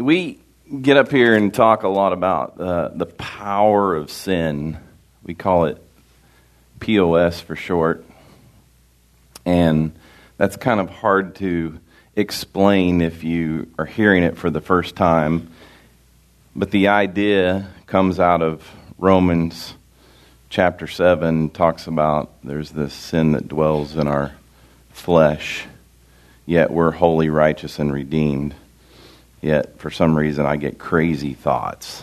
we get up here and talk a lot about uh, the power of sin. We call it POS for short. And that's kind of hard to explain if you are hearing it for the first time. But the idea comes out of Romans chapter 7, talks about there's this sin that dwells in our flesh, yet we're holy, righteous, and redeemed. Yet for some reason I get crazy thoughts.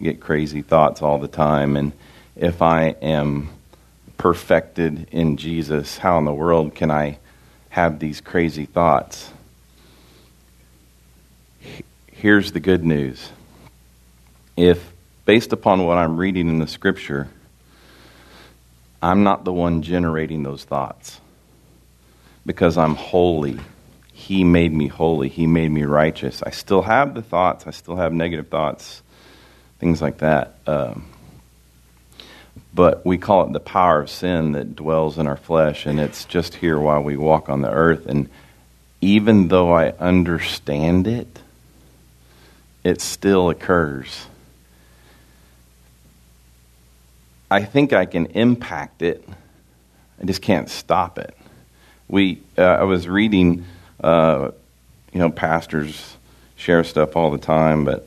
I get crazy thoughts all the time. And if I am perfected in Jesus, how in the world can I have these crazy thoughts? Here's the good news. If, based upon what I'm reading in the scripture, I'm not the one generating those thoughts because I'm holy he made me holy. He made me righteous. I still have the thoughts. I still have negative thoughts, things like that. Um, but we call it the power of sin that dwells in our flesh, and it's just here while we walk on the earth. And even though I understand it, it still occurs. I think I can impact it. I just can't stop it. We, uh, I was reading uh, you know, pastors share stuff all the time, but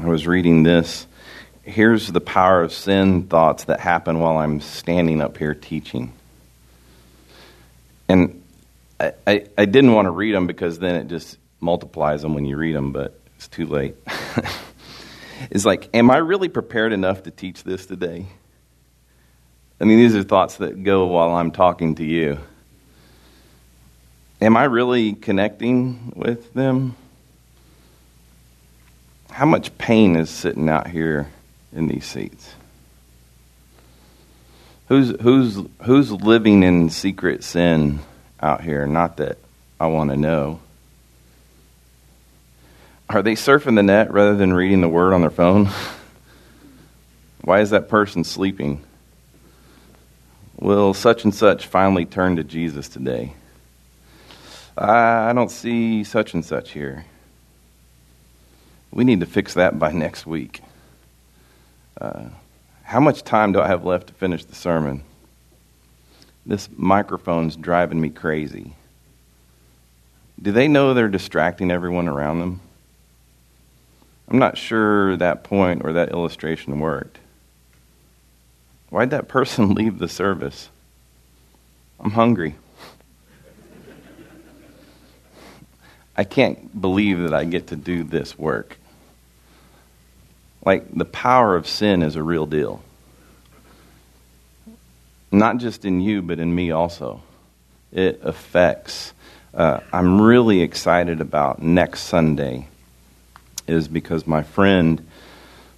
I was reading this. Here's the power of sin thoughts that happen while I'm standing up here teaching. And I, I, I didn't want to read them because then it just multiplies them when you read them, but it's too late. it's like, am I really prepared enough to teach this today? I mean, these are thoughts that go while I'm talking to you. Am I really connecting with them? How much pain is sitting out here in these seats? Who's, who's, who's living in secret sin out here? Not that I want to know. Are they surfing the net rather than reading the word on their phone? Why is that person sleeping? Will such and such finally turn to Jesus today? I don't see such and such here. We need to fix that by next week. Uh, how much time do I have left to finish the sermon? This microphone's driving me crazy. Do they know they're distracting everyone around them? I'm not sure that point or that illustration worked. Why'd that person leave the service? I'm hungry. I can't believe that I get to do this work. Like, the power of sin is a real deal. Not just in you, but in me also. It affects. Uh, I'm really excited about next Sunday, is because my friend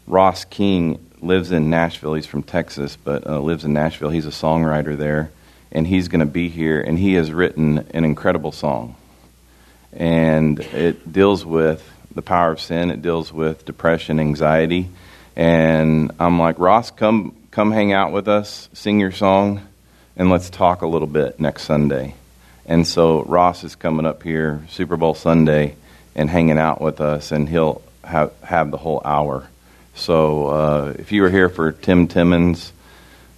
Ross King lives in Nashville. He's from Texas, but uh, lives in Nashville. He's a songwriter there, and he's going to be here, and he has written an incredible song and it deals with the power of sin. It deals with depression, anxiety, and I'm like, Ross, come come hang out with us, sing your song, and let's talk a little bit next Sunday. And so Ross is coming up here Super Bowl Sunday and hanging out with us, and he'll have have the whole hour. So uh, if you were here for Tim Timmons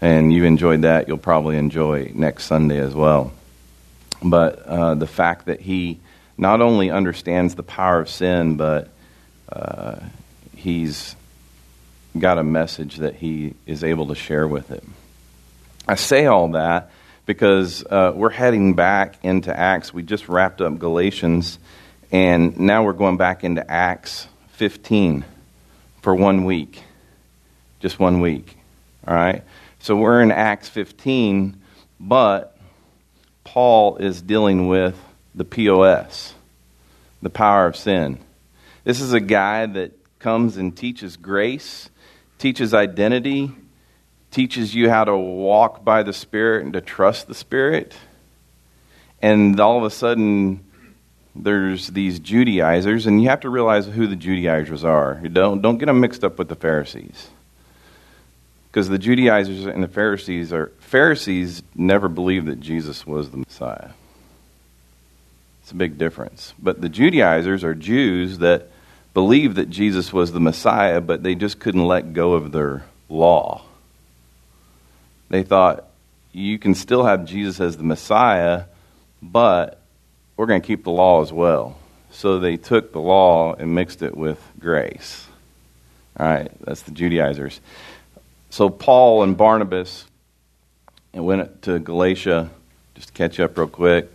and you enjoyed that, you'll probably enjoy next Sunday as well. But uh, the fact that he not only understands the power of sin, but uh, he's got a message that he is able to share with it. I say all that because uh, we're heading back into Acts. We just wrapped up Galatians, and now we're going back into Acts 15 for one week. Just one week. All right? So we're in Acts 15, but Paul is dealing with the POS, the power of sin. This is a guy that comes and teaches grace, teaches identity, teaches you how to walk by the Spirit and to trust the Spirit. And all of a sudden, there's these Judaizers, and you have to realize who the Judaizers are. Don't, don't get them mixed up with the Pharisees. Because the Judaizers and the Pharisees are Pharisees never believed that Jesus was the Messiah. It's a big difference. But the Judaizers are Jews that believed that Jesus was the Messiah, but they just couldn't let go of their law. They thought, you can still have Jesus as the Messiah, but we're going to keep the law as well. So they took the law and mixed it with grace. All right, that's the Judaizers. So Paul and Barnabas and went to Galatia, just to catch up real quick,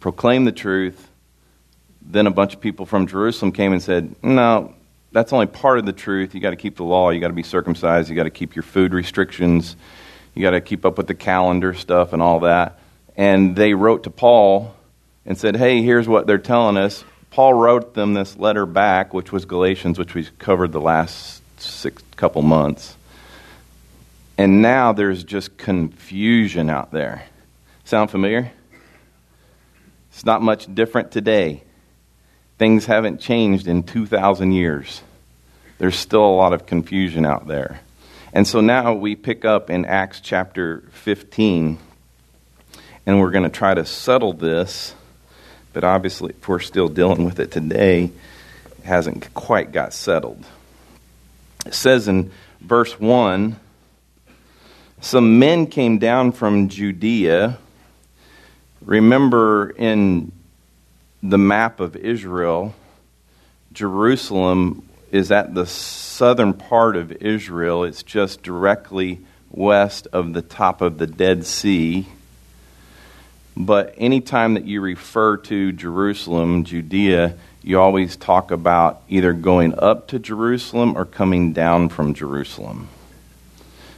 proclaimed the truth. Then a bunch of people from Jerusalem came and said, No, that's only part of the truth. You got to keep the law. You got to be circumcised. You got to keep your food restrictions. You got to keep up with the calendar stuff and all that. And they wrote to Paul and said, Hey, here's what they're telling us. Paul wrote them this letter back, which was Galatians, which we covered the last six couple months. And now there's just confusion out there. Sound familiar? It's not much different today. Things haven't changed in 2,000 years. There's still a lot of confusion out there. And so now we pick up in Acts chapter 15, and we're going to try to settle this, but obviously, if we're still dealing with it today, it hasn't quite got settled. It says in verse 1 Some men came down from Judea. Remember, in the map of Israel, Jerusalem is at the southern part of Israel. It's just directly west of the top of the Dead Sea. But anytime that you refer to Jerusalem, Judea, you always talk about either going up to Jerusalem or coming down from Jerusalem.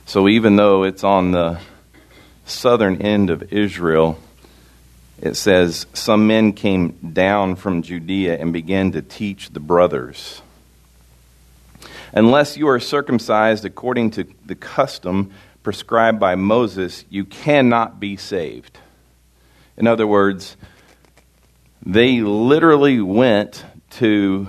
So even though it's on the southern end of Israel, it says, Some men came down from Judea and began to teach the brothers. Unless you are circumcised according to the custom prescribed by Moses, you cannot be saved. In other words, they literally went to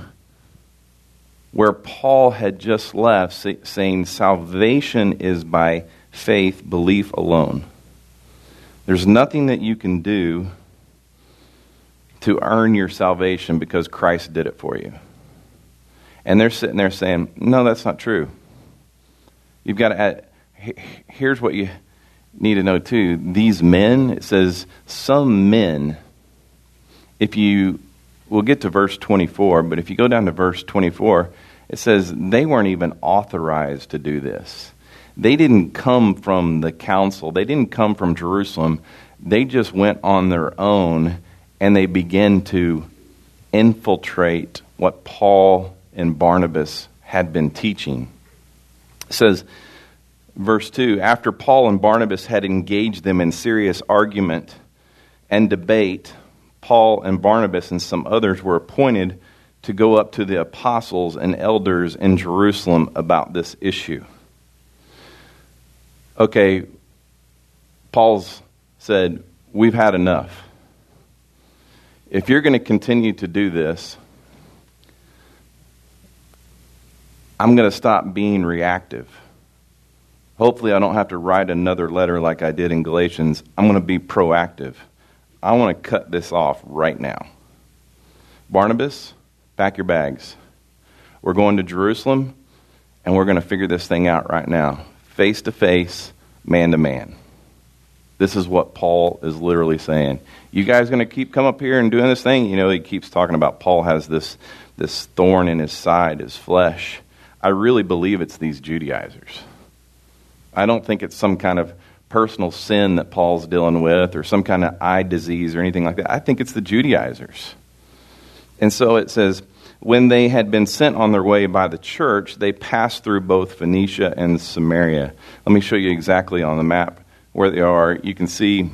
where Paul had just left, saying salvation is by faith, belief alone. There's nothing that you can do to earn your salvation because Christ did it for you. And they're sitting there saying, No, that's not true. You've got to add, here's what you need to know too. These men, it says, some men, if you, we'll get to verse 24, but if you go down to verse 24, it says they weren't even authorized to do this. They didn't come from the council, they didn't come from Jerusalem. They just went on their own and they begin to infiltrate what Paul and Barnabas had been teaching. It says, verse 2 After Paul and Barnabas had engaged them in serious argument and debate, Paul and Barnabas and some others were appointed to go up to the apostles and elders in Jerusalem about this issue. Okay, Paul's said, We've had enough. If you're going to continue to do this, I'm going to stop being reactive. Hopefully, I don't have to write another letter like I did in Galatians. I'm going to be proactive. I want to cut this off right now. Barnabas, pack your bags. We're going to Jerusalem, and we're going to figure this thing out right now, face to face, man to man. This is what Paul is literally saying. You guys going to keep come up here and doing this thing? You know, he keeps talking about Paul has this this thorn in his side, his flesh. I really believe it's these Judaizers. I don't think it's some kind of personal sin that Paul's dealing with or some kind of eye disease or anything like that. I think it's the Judaizers. And so it says, when they had been sent on their way by the church, they passed through both Phoenicia and Samaria. Let me show you exactly on the map where they are. You can see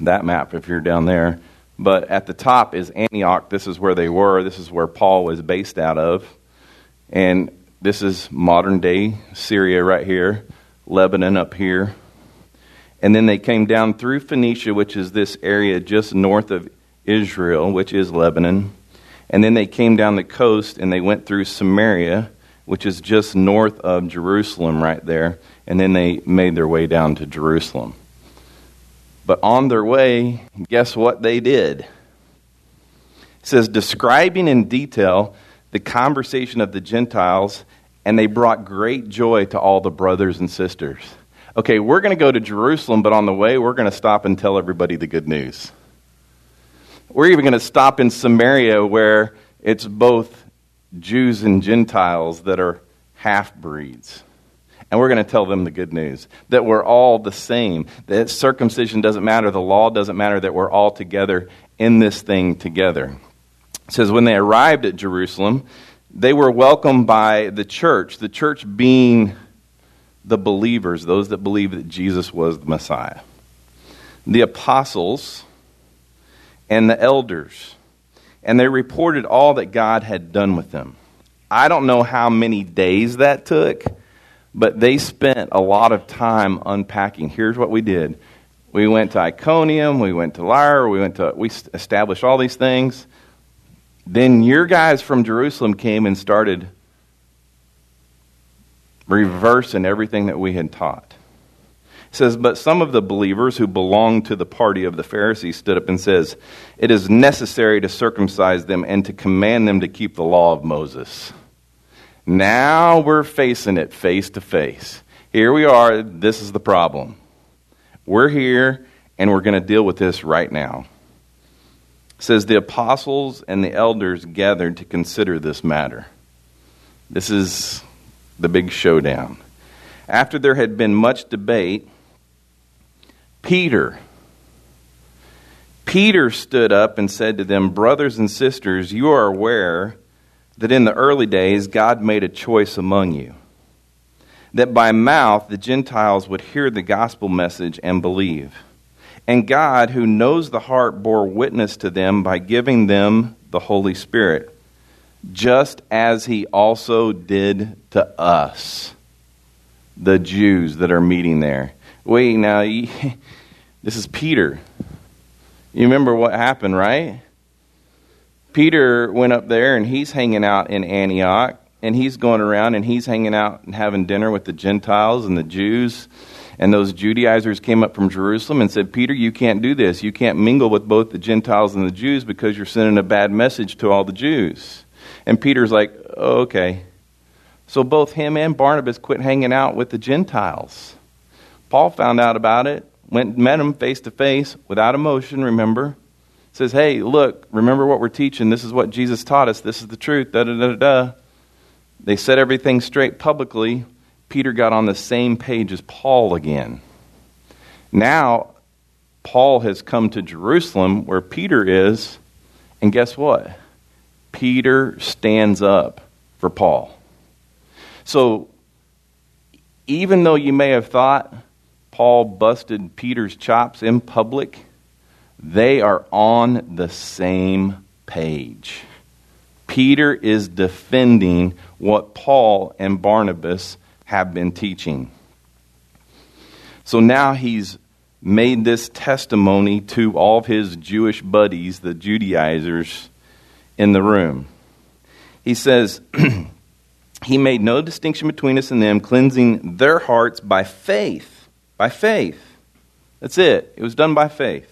that map if you're down there. But at the top is Antioch. This is where they were. This is where Paul was based out of. And this is modern day Syria right here, Lebanon up here. And then they came down through Phoenicia, which is this area just north of Israel, which is Lebanon. And then they came down the coast and they went through Samaria, which is just north of Jerusalem right there. And then they made their way down to Jerusalem. But on their way, guess what they did? It says, describing in detail the conversation of the Gentiles, and they brought great joy to all the brothers and sisters. Okay, we're going to go to Jerusalem, but on the way, we're going to stop and tell everybody the good news. We're even going to stop in Samaria where it's both Jews and Gentiles that are half breeds. And we're going to tell them the good news that we're all the same, that circumcision doesn't matter, the law doesn't matter, that we're all together in this thing together. It says, when they arrived at Jerusalem, they were welcomed by the church, the church being the believers, those that believe that Jesus was the Messiah. The apostles and the elders, and they reported all that God had done with them. I don't know how many days that took, but they spent a lot of time unpacking. Here's what we did. We went to Iconium, we went to Lystra, we went to we established all these things. Then your guys from Jerusalem came and started reversing everything that we had taught. Says, But some of the believers who belonged to the party of the Pharisees stood up and says, It is necessary to circumcise them and to command them to keep the law of Moses. Now we're facing it face to face. Here we are. This is the problem. We're here and we're going to deal with this right now. It says the apostles and the elders gathered to consider this matter. This is the big showdown. After there had been much debate, Peter Peter stood up and said to them, Brothers and sisters, you are aware that in the early days God made a choice among you, that by mouth the Gentiles would hear the gospel message and believe. And God, who knows the heart, bore witness to them by giving them the Holy Spirit, just as he also did to us, the Jews that are meeting there. Wait, now, this is Peter. You remember what happened, right? Peter went up there and he's hanging out in Antioch and he's going around and he's hanging out and having dinner with the Gentiles and the Jews. And those Judaizers came up from Jerusalem and said, Peter, you can't do this. You can't mingle with both the Gentiles and the Jews because you're sending a bad message to all the Jews. And Peter's like, oh, okay. So both him and Barnabas quit hanging out with the Gentiles. Paul found out about it, went met him face to face without emotion, remember? Says, hey, look, remember what we're teaching. This is what Jesus taught us. This is the truth. Da da da da. They set everything straight publicly. Peter got on the same page as Paul again. Now, Paul has come to Jerusalem where Peter is, and guess what? Peter stands up for Paul. So, even though you may have thought Paul busted Peter's chops in public, they are on the same page. Peter is defending what Paul and Barnabas have been teaching. So now he's made this testimony to all of his Jewish buddies, the Judaizers, in the room. He says, He made no distinction between us and them, cleansing their hearts by faith. By faith. That's it. It was done by faith.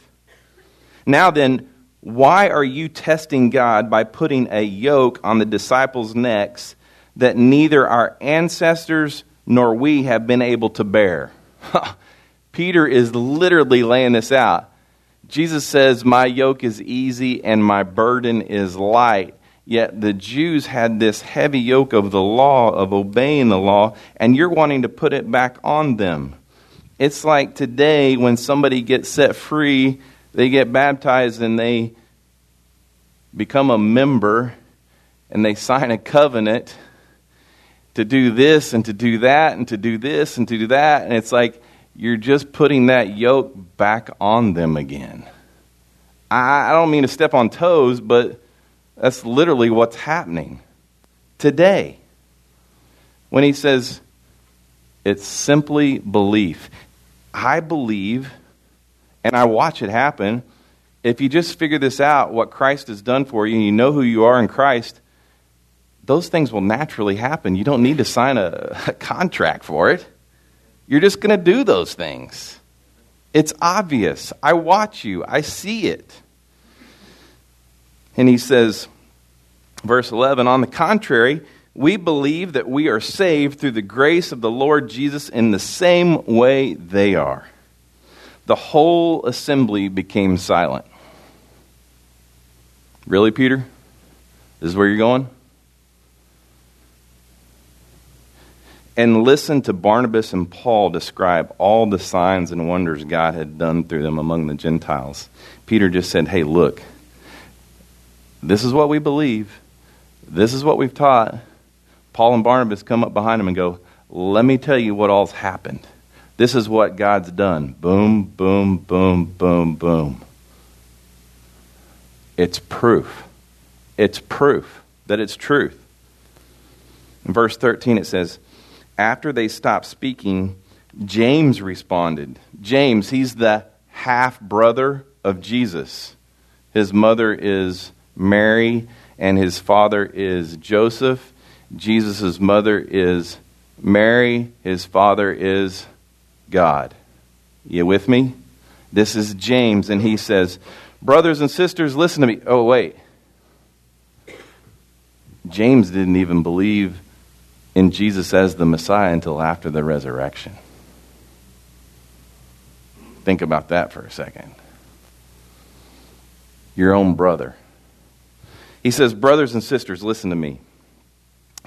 Now then, why are you testing God by putting a yoke on the disciples' necks that neither our ancestors nor we have been able to bear? Peter is literally laying this out. Jesus says, My yoke is easy and my burden is light. Yet the Jews had this heavy yoke of the law, of obeying the law, and you're wanting to put it back on them. It's like today when somebody gets set free, they get baptized and they become a member and they sign a covenant to do this and to do that and to do this and to do that. And it's like you're just putting that yoke back on them again. I, I don't mean to step on toes, but that's literally what's happening today. When he says, it's simply belief. I believe, and I watch it happen. If you just figure this out, what Christ has done for you, and you know who you are in Christ, those things will naturally happen. You don't need to sign a, a contract for it. You're just going to do those things. It's obvious. I watch you, I see it. And he says, verse 11, on the contrary, we believe that we are saved through the grace of the Lord Jesus in the same way they are. The whole assembly became silent. Really, Peter? This is where you're going? And listen to Barnabas and Paul describe all the signs and wonders God had done through them among the Gentiles. Peter just said, Hey, look, this is what we believe, this is what we've taught. Paul and Barnabas come up behind him and go, Let me tell you what all's happened. This is what God's done. Boom, boom, boom, boom, boom. It's proof. It's proof that it's truth. In verse 13, it says, After they stopped speaking, James responded. James, he's the half brother of Jesus. His mother is Mary, and his father is Joseph. Jesus' mother is Mary. His father is God. You with me? This is James, and he says, Brothers and sisters, listen to me. Oh, wait. James didn't even believe in Jesus as the Messiah until after the resurrection. Think about that for a second. Your own brother. He says, Brothers and sisters, listen to me.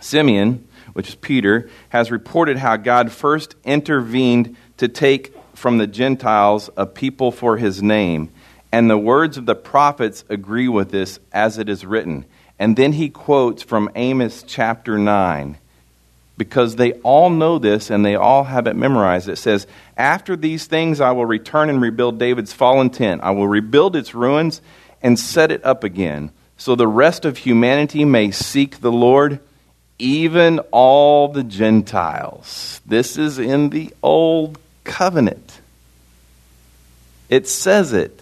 Simeon, which is Peter, has reported how God first intervened to take from the Gentiles a people for his name. And the words of the prophets agree with this as it is written. And then he quotes from Amos chapter 9 because they all know this and they all have it memorized. It says, After these things I will return and rebuild David's fallen tent. I will rebuild its ruins and set it up again, so the rest of humanity may seek the Lord, even all the Gentiles. This is in the Old Covenant. It says it.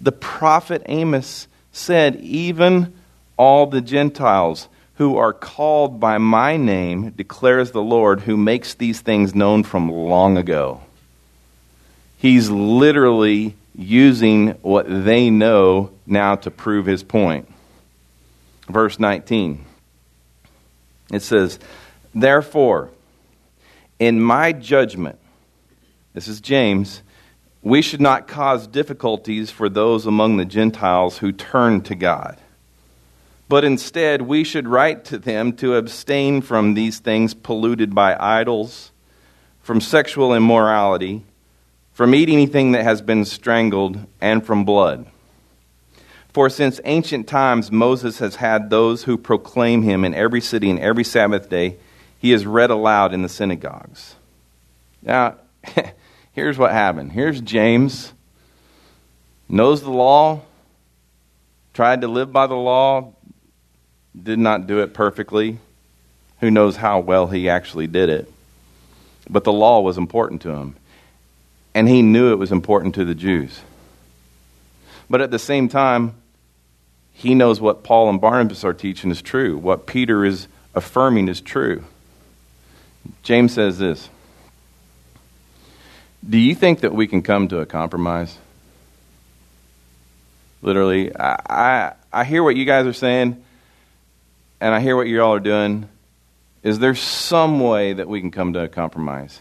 The prophet Amos said, Even all the Gentiles who are called by my name, declares the Lord, who makes these things known from long ago. He's literally using what they know now to prove his point. Verse 19 it says, Therefore, in my judgment, this is James, we should not cause difficulties for those among the Gentiles who turn to God but instead we should write to them to abstain from these things polluted by idols, from sexual immorality, from eating anything that has been strangled, and from blood. For since ancient times Moses has had those who proclaim him in every city and every Sabbath day, he is read aloud in the synagogues. Now, here's what happened. Here's James, knows the law, tried to live by the law, did not do it perfectly. Who knows how well he actually did it? But the law was important to him. And he knew it was important to the Jews. But at the same time, he knows what Paul and Barnabas are teaching is true. What Peter is affirming is true. James says this Do you think that we can come to a compromise? Literally, I, I, I hear what you guys are saying and I hear what you all are doing, is there some way that we can come to a compromise?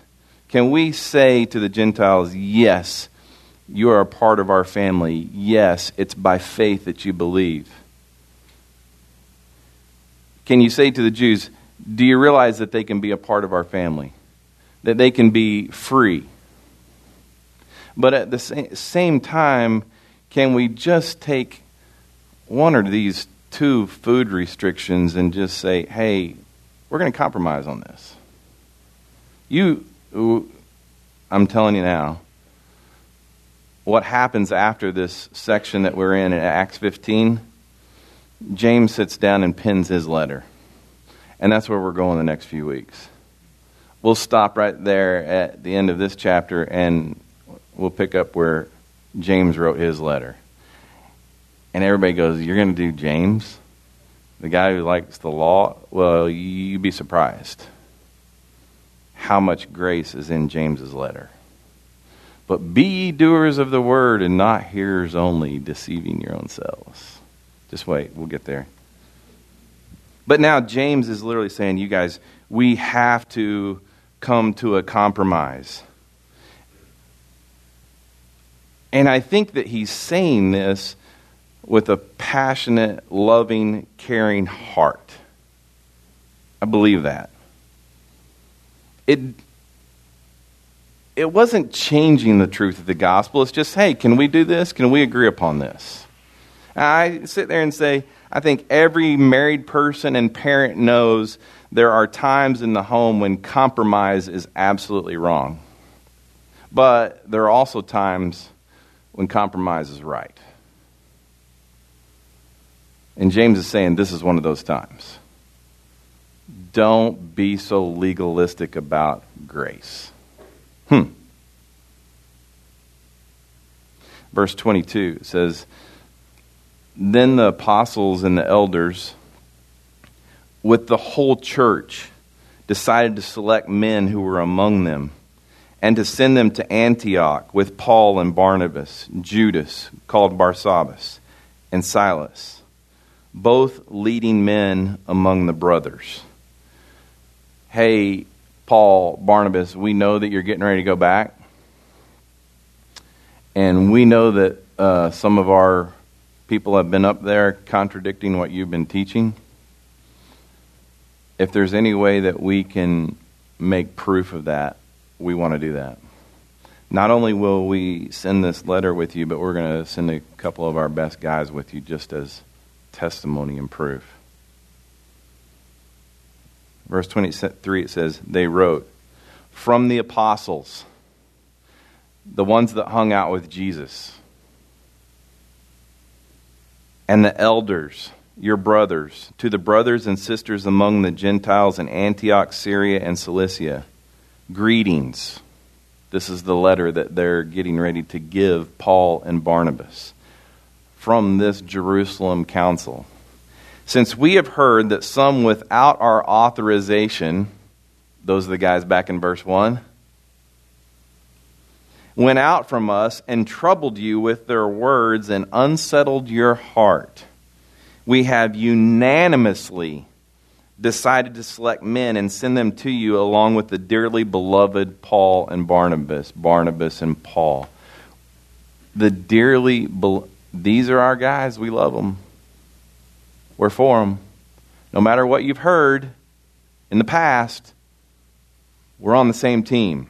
Can we say to the Gentiles, yes, you are a part of our family. Yes, it's by faith that you believe. Can you say to the Jews, do you realize that they can be a part of our family? That they can be free? But at the same time, can we just take one of these two food restrictions and just say, hey, we're going to compromise on this. You, I'm telling you now, what happens after this section that we're in in Acts 15, James sits down and pins his letter. And that's where we're going the next few weeks. We'll stop right there at the end of this chapter and we'll pick up where James wrote his letter. And everybody goes, You're going to do James? The guy who likes the law? Well, you'd be surprised how much grace is in James's letter. But be ye doers of the word and not hearers only, deceiving your own selves. Just wait, we'll get there. But now James is literally saying, you guys, we have to come to a compromise. And I think that he's saying this with a passionate, loving, caring heart. I believe that. It, it wasn't changing the truth of the gospel. It's just, hey, can we do this? Can we agree upon this? I sit there and say, I think every married person and parent knows there are times in the home when compromise is absolutely wrong. But there are also times when compromise is right. And James is saying this is one of those times. Don't be so legalistic about grace. Hmm. Verse 22 says, Then the apostles and the elders, with the whole church, decided to select men who were among them and to send them to Antioch with Paul and Barnabas, Judas, called Barsabbas, and Silas, both leading men among the brothers. Hey, Paul, Barnabas, we know that you're getting ready to go back. And we know that uh, some of our people have been up there contradicting what you've been teaching. If there's any way that we can make proof of that, we want to do that. Not only will we send this letter with you, but we're going to send a couple of our best guys with you just as testimony and proof. Verse 23, it says, They wrote, From the apostles, the ones that hung out with Jesus, and the elders, your brothers, to the brothers and sisters among the Gentiles in Antioch, Syria, and Cilicia, greetings. This is the letter that they're getting ready to give Paul and Barnabas from this Jerusalem council. Since we have heard that some without our authorization, those are the guys back in verse 1, went out from us and troubled you with their words and unsettled your heart, we have unanimously decided to select men and send them to you along with the dearly beloved Paul and Barnabas, Barnabas and Paul. The dearly, be- these are our guys. We love them. We're for them. No matter what you've heard in the past, we're on the same team.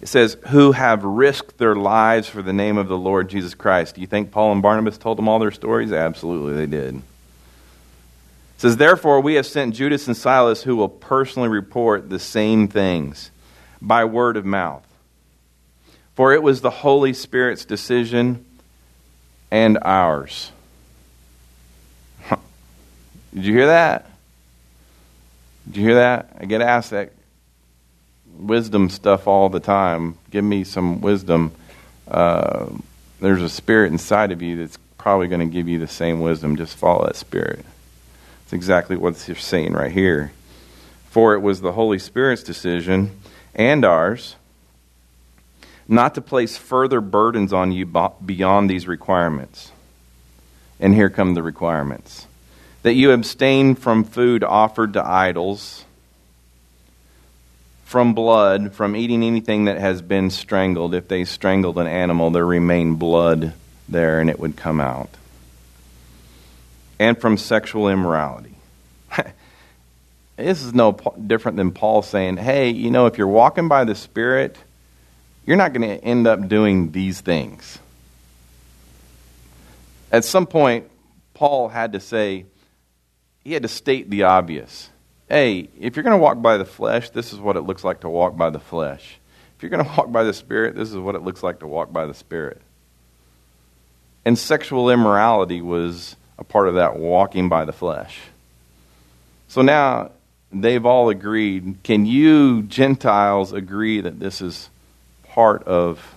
It says, who have risked their lives for the name of the Lord Jesus Christ. Do you think Paul and Barnabas told them all their stories? Absolutely, they did. It says, Therefore, we have sent Judas and Silas who will personally report the same things by word of mouth. For it was the Holy Spirit's decision and ours. Did you hear that? Did you hear that? I get asked that wisdom stuff all the time. Give me some wisdom. Uh, there's a spirit inside of you that's probably going to give you the same wisdom. Just follow that spirit. It's exactly what you're saying right here. For it was the Holy Spirit's decision and ours not to place further burdens on you beyond these requirements. And here come the requirements that you abstain from food offered to idols, from blood, from eating anything that has been strangled. If they strangled an animal, there remained blood there and it would come out. And from sexual immorality. this is no different than Paul saying, hey, you know, if you're walking by the Spirit, you're not going to end up doing these things. At some point, Paul had to say, he had to state the obvious. Hey, if you're going to walk by the flesh, this is what it looks like to walk by the flesh. If you're going to walk by the Spirit, this is what it looks like to walk by the Spirit. And sexual immorality was a part of that walking by the flesh. So now they've all agreed. Can you, Gentiles, agree that this is part of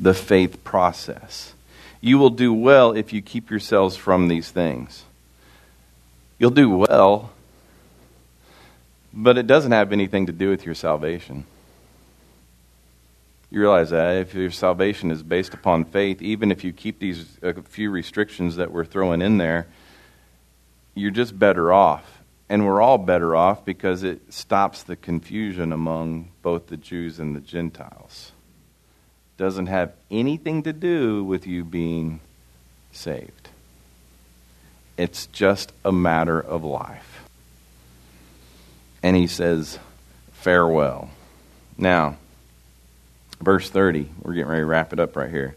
the faith process. You will do well if you keep yourselves from these things. You'll do well, but it doesn't have anything to do with your salvation. You realize that if your salvation is based upon faith, even if you keep these a few restrictions that we're throwing in there, you're just better off. And we're all better off because it stops the confusion among both the Jews and the Gentiles. Doesn't have anything to do with you being saved. It's just a matter of life. And he says, farewell. Now, verse 30, we're getting ready to wrap it up right here.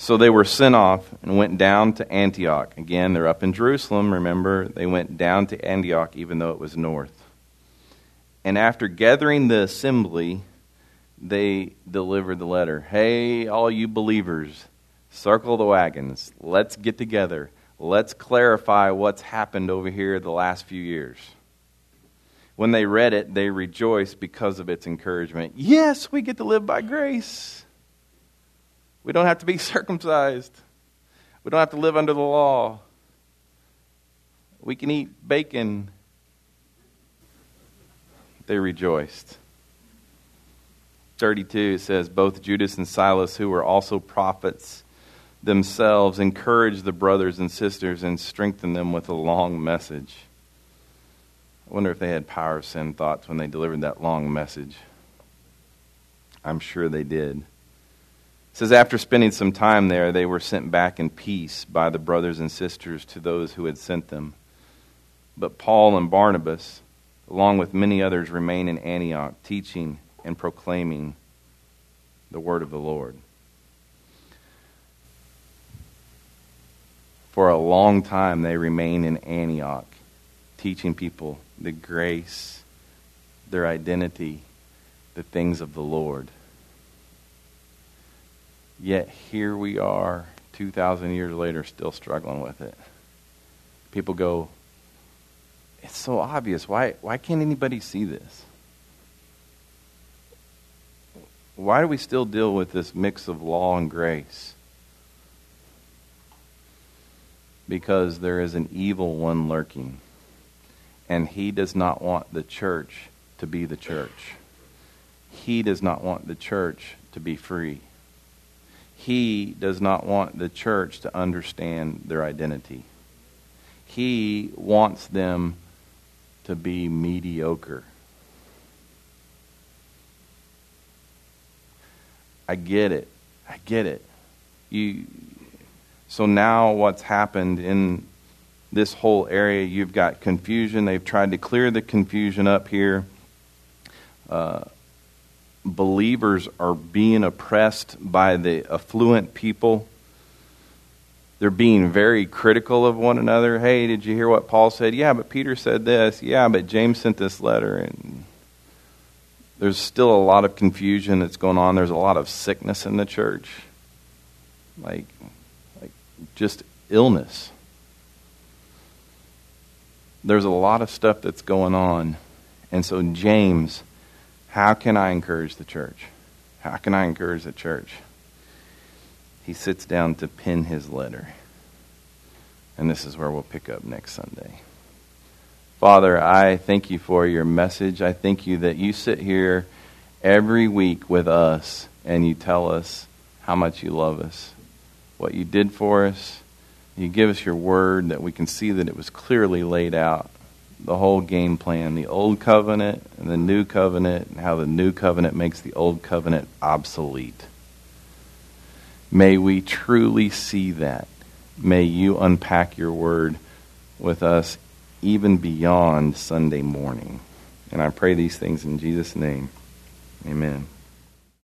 So they were sent off and went down to Antioch. Again, they're up in Jerusalem, remember? They went down to Antioch even though it was north. And after gathering the assembly, they delivered the letter Hey, all you believers, circle the wagons. Let's get together. Let's clarify what's happened over here the last few years. When they read it, they rejoiced because of its encouragement. Yes, we get to live by grace. We don't have to be circumcised. We don't have to live under the law. We can eat bacon. They rejoiced. 32 says, Both Judas and Silas, who were also prophets themselves, encouraged the brothers and sisters and strengthened them with a long message. I wonder if they had power of sin thoughts when they delivered that long message. I'm sure they did. It says, After spending some time there, they were sent back in peace by the brothers and sisters to those who had sent them. But Paul and Barnabas, along with many others, remained in Antioch, teaching and proclaiming the word of the Lord. For a long time, they remained in Antioch, teaching people the grace, their identity, the things of the Lord. Yet here we are, 2,000 years later, still struggling with it. People go, it's so obvious. Why, why can't anybody see this? Why do we still deal with this mix of law and grace? Because there is an evil one lurking, and he does not want the church to be the church. He does not want the church to be free he does not want the church to understand their identity. He wants them to be mediocre. I get it. I get it. You so now what's happened in this whole area, you've got confusion. They've tried to clear the confusion up here. Uh, believers are being oppressed by the affluent people. They're being very critical of one another. Hey, did you hear what Paul said? Yeah, but Peter said this. Yeah, but James sent this letter. And there's still a lot of confusion that's going on. There's a lot of sickness in the church. Like, like just illness. There's a lot of stuff that's going on. And so James how can I encourage the church? How can I encourage the church? He sits down to pen his letter. And this is where we'll pick up next Sunday. Father, I thank you for your message. I thank you that you sit here every week with us and you tell us how much you love us, what you did for us. You give us your word that we can see that it was clearly laid out the whole game plan the old covenant and the new covenant, and how the new covenant makes the old covenant obsolete. May we truly see that. May you unpack your word with us even beyond Sunday morning. And I pray these things in Jesus' name. Amen.